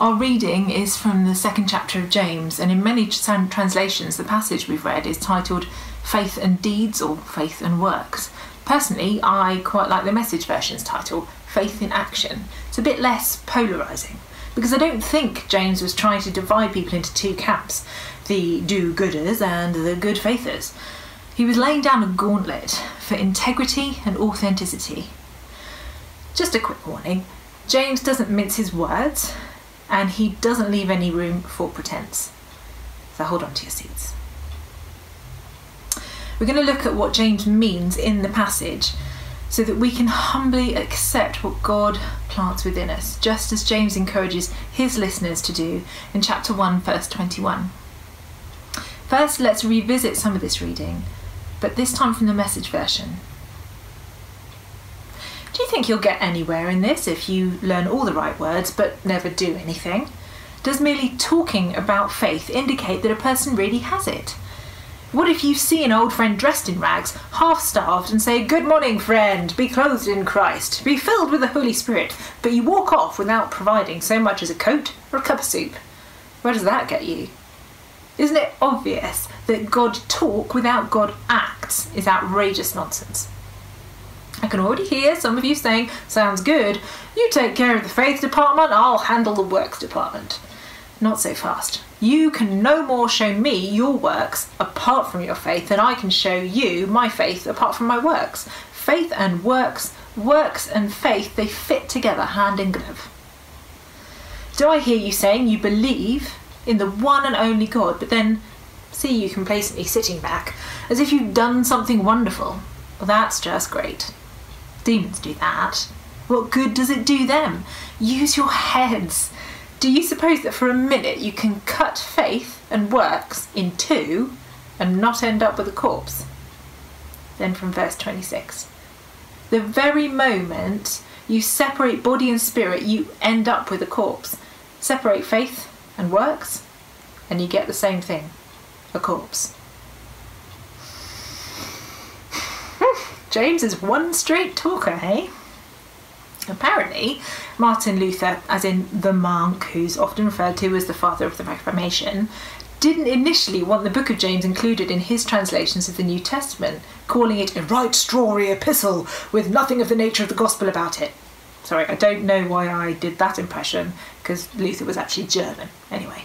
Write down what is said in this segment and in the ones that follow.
Our reading is from the second chapter of James, and in many translations, the passage we've read is titled Faith and Deeds or Faith and Works. Personally, I quite like the message version's title, Faith in Action. It's a bit less polarising because I don't think James was trying to divide people into two camps the do gooders and the good faithers. He was laying down a gauntlet for integrity and authenticity. Just a quick warning James doesn't mince his words, and he doesn't leave any room for pretense. So hold on to your seats. We're going to look at what James means in the passage so that we can humbly accept what God plants within us, just as James encourages his listeners to do in chapter 1, verse 21. First, let's revisit some of this reading, but this time from the message version. Do you think you'll get anywhere in this if you learn all the right words but never do anything? Does merely talking about faith indicate that a person really has it? What if you see an old friend dressed in rags, half starved, and say, Good morning, friend, be clothed in Christ, be filled with the Holy Spirit, but you walk off without providing so much as a coat or a cup of soup? Where does that get you? Isn't it obvious that God talk without God acts is outrageous nonsense? I can already hear some of you saying, Sounds good. You take care of the faith department, I'll handle the works department. Not so fast. You can no more show me your works apart from your faith than I can show you my faith apart from my works. Faith and works, works and faith, they fit together hand in glove. Do I hear you saying you believe in the one and only God, but then see you complacently sitting back as if you've done something wonderful? Well, that's just great. Demons do that. What good does it do them? Use your heads. Do you suppose that for a minute you can cut faith and works in two and not end up with a corpse? Then from verse 26 The very moment you separate body and spirit, you end up with a corpse. Separate faith and works, and you get the same thing a corpse. James is one straight talker, hey? Apparently, Martin Luther, as in the monk who's often referred to as the father of the Reformation, didn't initially want the book of James included in his translations of the New Testament, calling it a right strawy epistle with nothing of the nature of the gospel about it. Sorry, I don't know why I did that impression, because Luther was actually German. Anyway.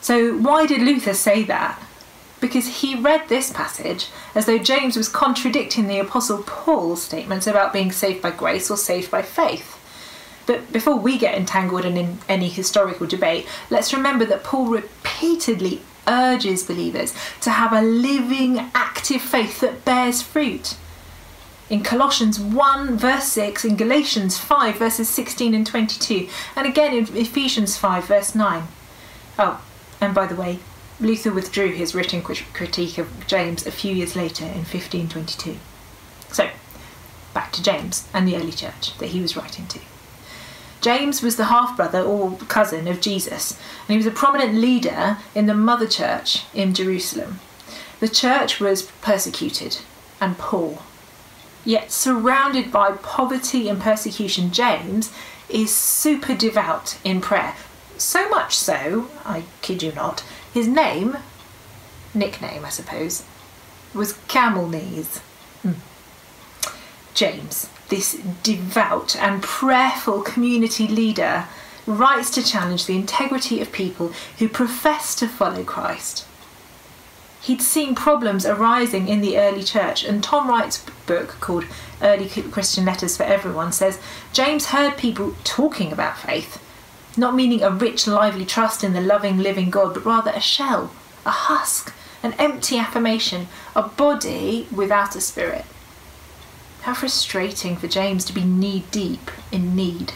So, why did Luther say that? Because he read this passage as though James was contradicting the Apostle Paul's statements about being saved by grace or saved by faith. But before we get entangled in any historical debate, let's remember that Paul repeatedly urges believers to have a living, active faith that bears fruit. In Colossians 1, verse 6, in Galatians 5, verses 16 and 22, and again in Ephesians 5, verse 9. Oh, and by the way, Luther withdrew his written critique of James a few years later in 1522. So, back to James and the early church that he was writing to. James was the half brother or cousin of Jesus, and he was a prominent leader in the mother church in Jerusalem. The church was persecuted and poor. Yet, surrounded by poverty and persecution, James is super devout in prayer. So much so, I kid you not, his name, nickname I suppose, was Camel Knees. Hmm. James, this devout and prayerful community leader, writes to challenge the integrity of people who profess to follow Christ. He'd seen problems arising in the early church, and Tom Wright's book called Early Christian Letters for Everyone says James heard people talking about faith, not meaning a rich, lively trust in the loving, living God, but rather a shell, a husk, an empty affirmation, a body without a spirit. How frustrating for James to be knee deep in need.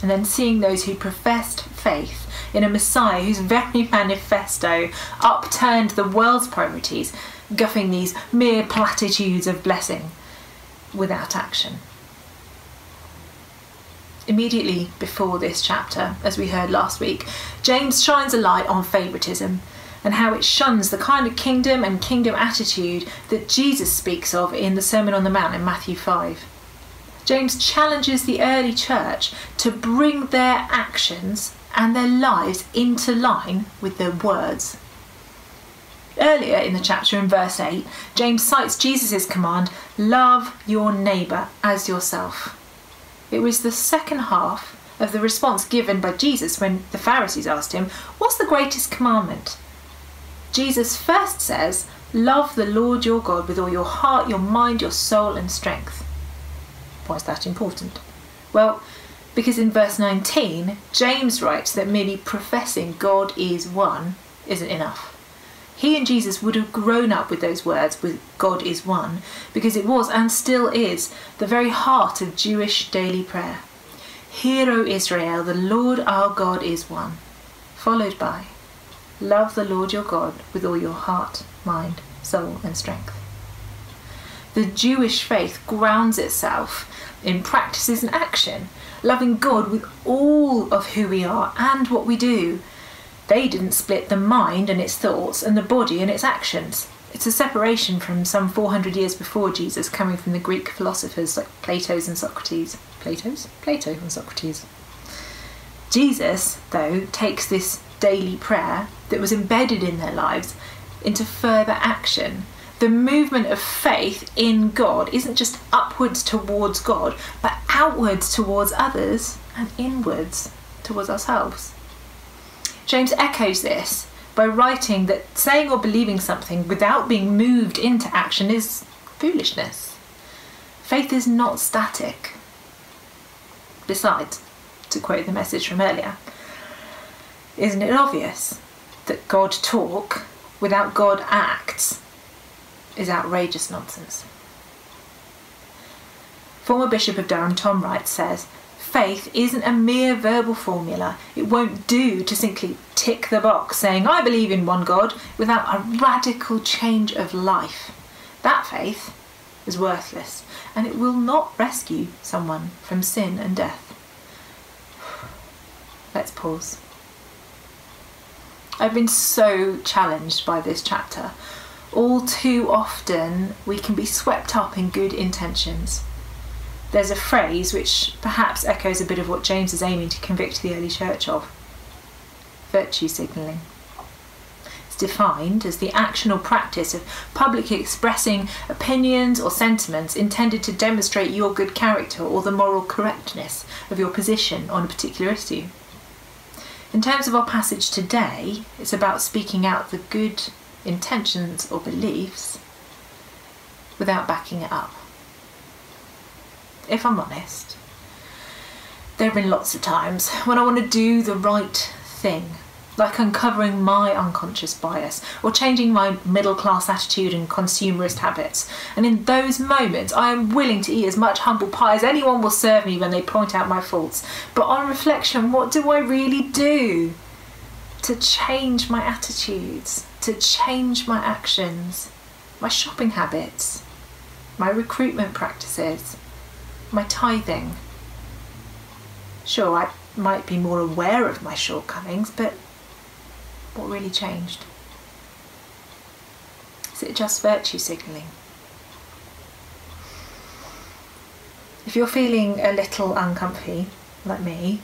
And then seeing those who professed faith in a Messiah whose very manifesto upturned the world's priorities, guffing these mere platitudes of blessing without action immediately before this chapter, as we heard last week, James shines a light on favouritism and how it shuns the kind of kingdom and kingdom attitude that Jesus speaks of in the Sermon on the Mount in Matthew 5. James challenges the early church to bring their actions and their lives into line with their words. Earlier in the chapter, in verse 8, James cites Jesus' command love your neighbour as yourself. It was the second half of the response given by Jesus when the Pharisees asked him, What's the greatest commandment? Jesus first says, Love the Lord your God with all your heart, your mind, your soul, and strength. Why is that important? Well, because in verse 19, James writes that merely professing God is one isn't enough. He and Jesus would have grown up with those words, with God is one, because it was and still is the very heart of Jewish daily prayer. Hear, O Israel, the Lord our God is one, followed by Love the Lord your God with all your heart, mind, soul, and strength. The Jewish faith grounds itself in practices and action, loving God with all of who we are and what we do, they didn't split the mind and its thoughts and the body and its actions. It's a separation from some 400 years before Jesus, coming from the Greek philosophers like Plato's and Socrates. Plato's? Plato and Socrates. Jesus, though, takes this daily prayer that was embedded in their lives into further action. The movement of faith in God isn't just upwards towards God, but outwards towards others and inwards towards ourselves. James echoes this by writing that saying or believing something without being moved into action is foolishness. Faith is not static. Besides, to quote the message from earlier, isn't it obvious that God talk without God act is outrageous nonsense? Former Bishop of Durham Tom Wright says faith isn't a mere verbal formula. It won't do to simply tick the box saying, I believe in one God, without a radical change of life. That faith is worthless and it will not rescue someone from sin and death. Let's pause. I've been so challenged by this chapter. All too often, we can be swept up in good intentions there's a phrase which perhaps echoes a bit of what James is aiming to convict the early church of virtue signalling. It's defined as the action or practice of publicly expressing opinions or sentiments intended to demonstrate your good character or the moral correctness of your position on a particular issue. In terms of our passage today, it's about speaking out the good intentions or beliefs without backing it up if I'm honest, there have been lots of times when I want to do the right thing, like uncovering my unconscious bias or changing my middle class attitude and consumerist habits. And in those moments, I am willing to eat as much humble pie as anyone will serve me when they point out my faults. But on reflection, what do I really do to change my attitudes, to change my actions, my shopping habits, my recruitment practices? My tithing. Sure, I might be more aware of my shortcomings, but what really changed? Is it just virtue signalling? If you're feeling a little uncomfy, like me,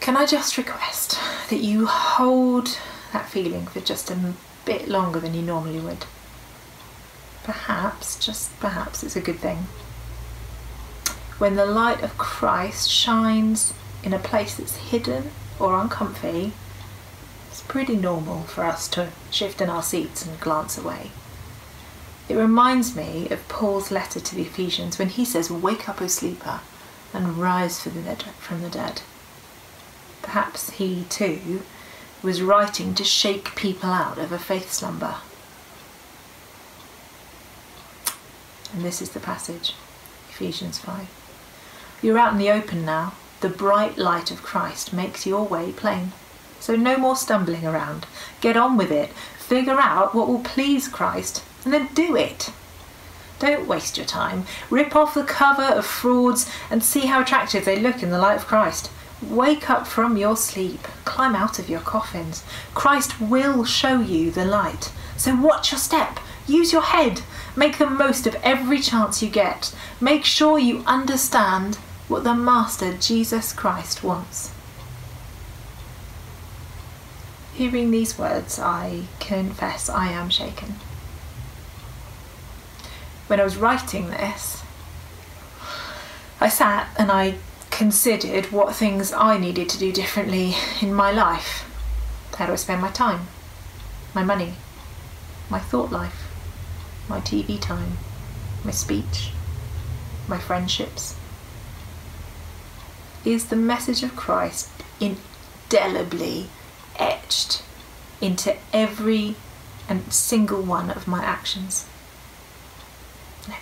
can I just request that you hold that feeling for just a bit longer than you normally would? Perhaps, just perhaps, it's a good thing when the light of Christ shines in a place that's hidden or uncomfy, it's pretty normal for us to shift in our seats and glance away. It reminds me of Paul's letter to the Ephesians when he says, Wake up, O sleeper, and rise from the dead. Perhaps he too was writing to shake people out of a faith slumber. And this is the passage Ephesians 5. You're out in the open now. The bright light of Christ makes your way plain. So no more stumbling around. Get on with it. Figure out what will please Christ and then do it. Don't waste your time. Rip off the cover of frauds and see how attractive they look in the light of Christ. Wake up from your sleep. Climb out of your coffins. Christ will show you the light. So watch your step. Use your head. Make the most of every chance you get. Make sure you understand what the Master Jesus Christ wants. Hearing these words, I confess I am shaken. When I was writing this, I sat and I considered what things I needed to do differently in my life. How do I spend my time, my money, my thought life, my TV time, my speech, my friendships? Is the message of Christ indelibly etched into every and single one of my actions? No.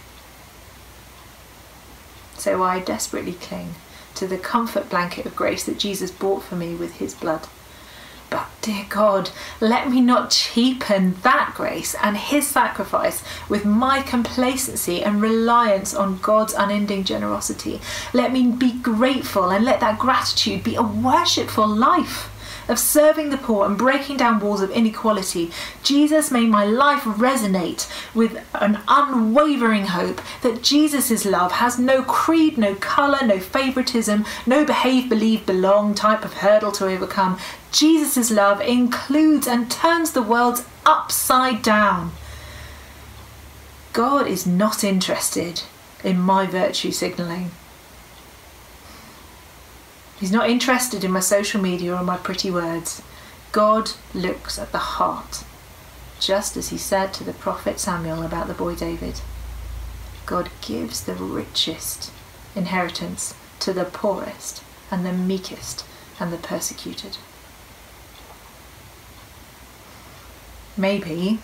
So I desperately cling to the comfort blanket of grace that Jesus bought for me with his blood. Dear God, let me not cheapen that grace and His sacrifice with my complacency and reliance on God's unending generosity. Let me be grateful and let that gratitude be a worshipful life of serving the poor and breaking down walls of inequality, Jesus made my life resonate with an unwavering hope that Jesus' love has no creed, no colour, no favouritism, no behave, believe, belong type of hurdle to overcome. Jesus' love includes and turns the world upside down. God is not interested in my virtue signalling. He's not interested in my social media or my pretty words. God looks at the heart, just as he said to the prophet Samuel about the boy David. God gives the richest inheritance to the poorest and the meekest and the persecuted. Maybe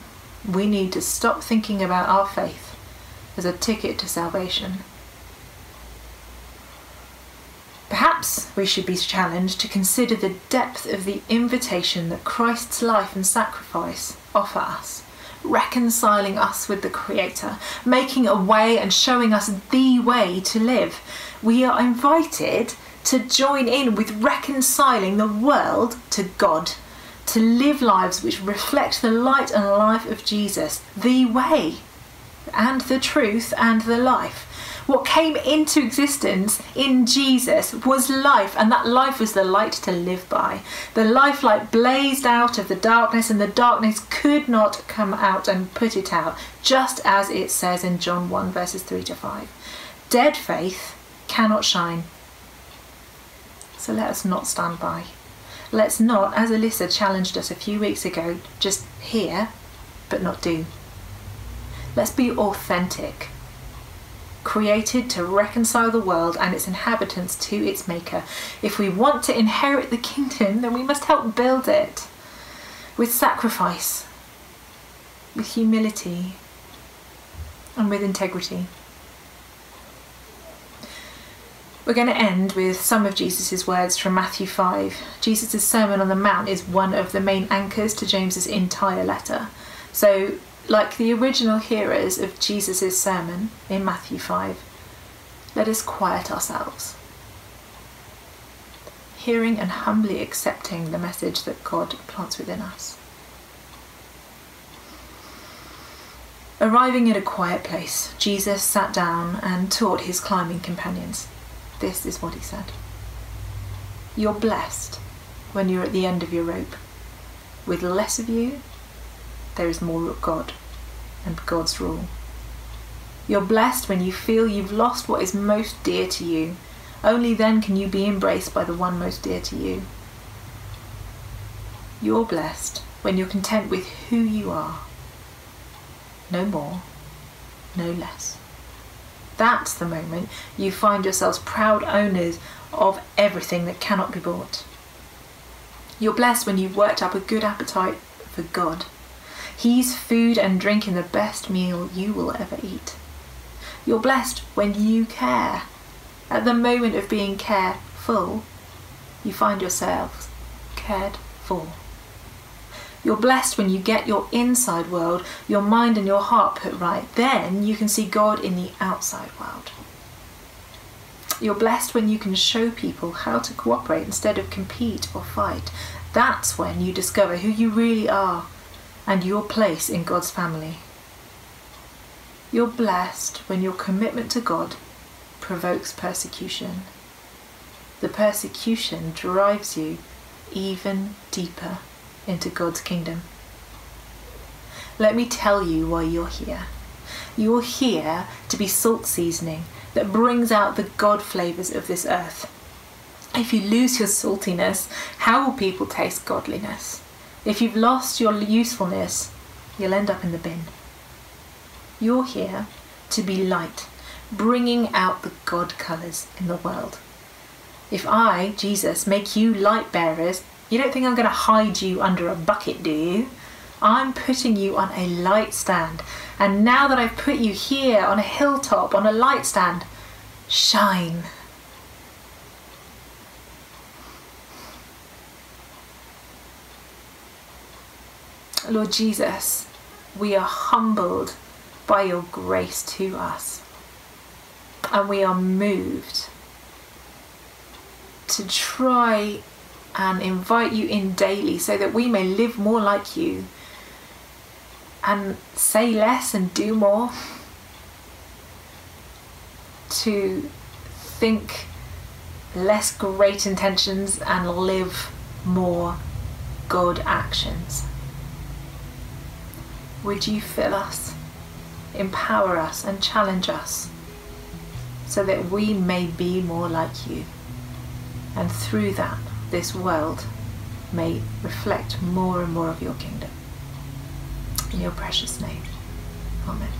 we need to stop thinking about our faith as a ticket to salvation Perhaps we should be challenged to consider the depth of the invitation that Christ's life and sacrifice offer us, reconciling us with the Creator, making a way and showing us the way to live. We are invited to join in with reconciling the world to God, to live lives which reflect the light and life of Jesus, the way, and the truth and the life what came into existence in Jesus was life, and that life was the light to live by. The life light blazed out of the darkness, and the darkness could not come out and put it out, just as it says in John 1, verses 3 to 5. Dead faith cannot shine. So let us not stand by. Let's not, as Alyssa challenged us a few weeks ago, just hear but not do. Let's be authentic created to reconcile the world and its inhabitants to its maker. If we want to inherit the kingdom, then we must help build it with sacrifice, with humility, and with integrity. We're going to end with some of Jesus' words from Matthew 5. Jesus' Sermon on the Mount is one of the main anchors to James's entire letter. So like the original hearers of Jesus' sermon in Matthew 5, let us quiet ourselves, hearing and humbly accepting the message that God plants within us. Arriving at a quiet place, Jesus sat down and taught his climbing companions. This is what he said You're blessed when you're at the end of your rope. With less of you, there is more of God and God's rule. You're blessed when you feel you've lost what is most dear to you. Only then can you be embraced by the one most dear to you. You're blessed when you're content with who you are. No more, no less. That's the moment you find yourselves proud owners of everything that cannot be bought. You're blessed when you've worked up a good appetite for God He's food and drink in the best meal you will ever eat. You're blessed when you care. At the moment of being careful, you find yourselves cared for. You're blessed when you get your inside world, your mind and your heart put right. Then you can see God in the outside world. You're blessed when you can show people how to cooperate instead of compete or fight. That's when you discover who you really are and your place in God's family. You're blessed when your commitment to God provokes persecution. The persecution drives you even deeper into God's kingdom. Let me tell you why you're here. You're here to be salt seasoning that brings out the God flavours of this earth. If you lose your saltiness, how will people taste godliness? If you've lost your usefulness, you'll end up in the bin. You're here to be light, bringing out the God colours in the world. If I, Jesus, make you light bearers, you don't think I'm going to hide you under a bucket, do you? I'm putting you on a light stand. And now that I've put you here on a hilltop, on a light stand, shine. Lord Jesus, we are humbled by your grace to us. And we are moved to try and invite you in daily so that we may live more like you and say less and do more. To think less great intentions and live more good actions. Would you fill us, empower us, and challenge us so that we may be more like you? And through that, this world may reflect more and more of your kingdom. In your precious name. Amen.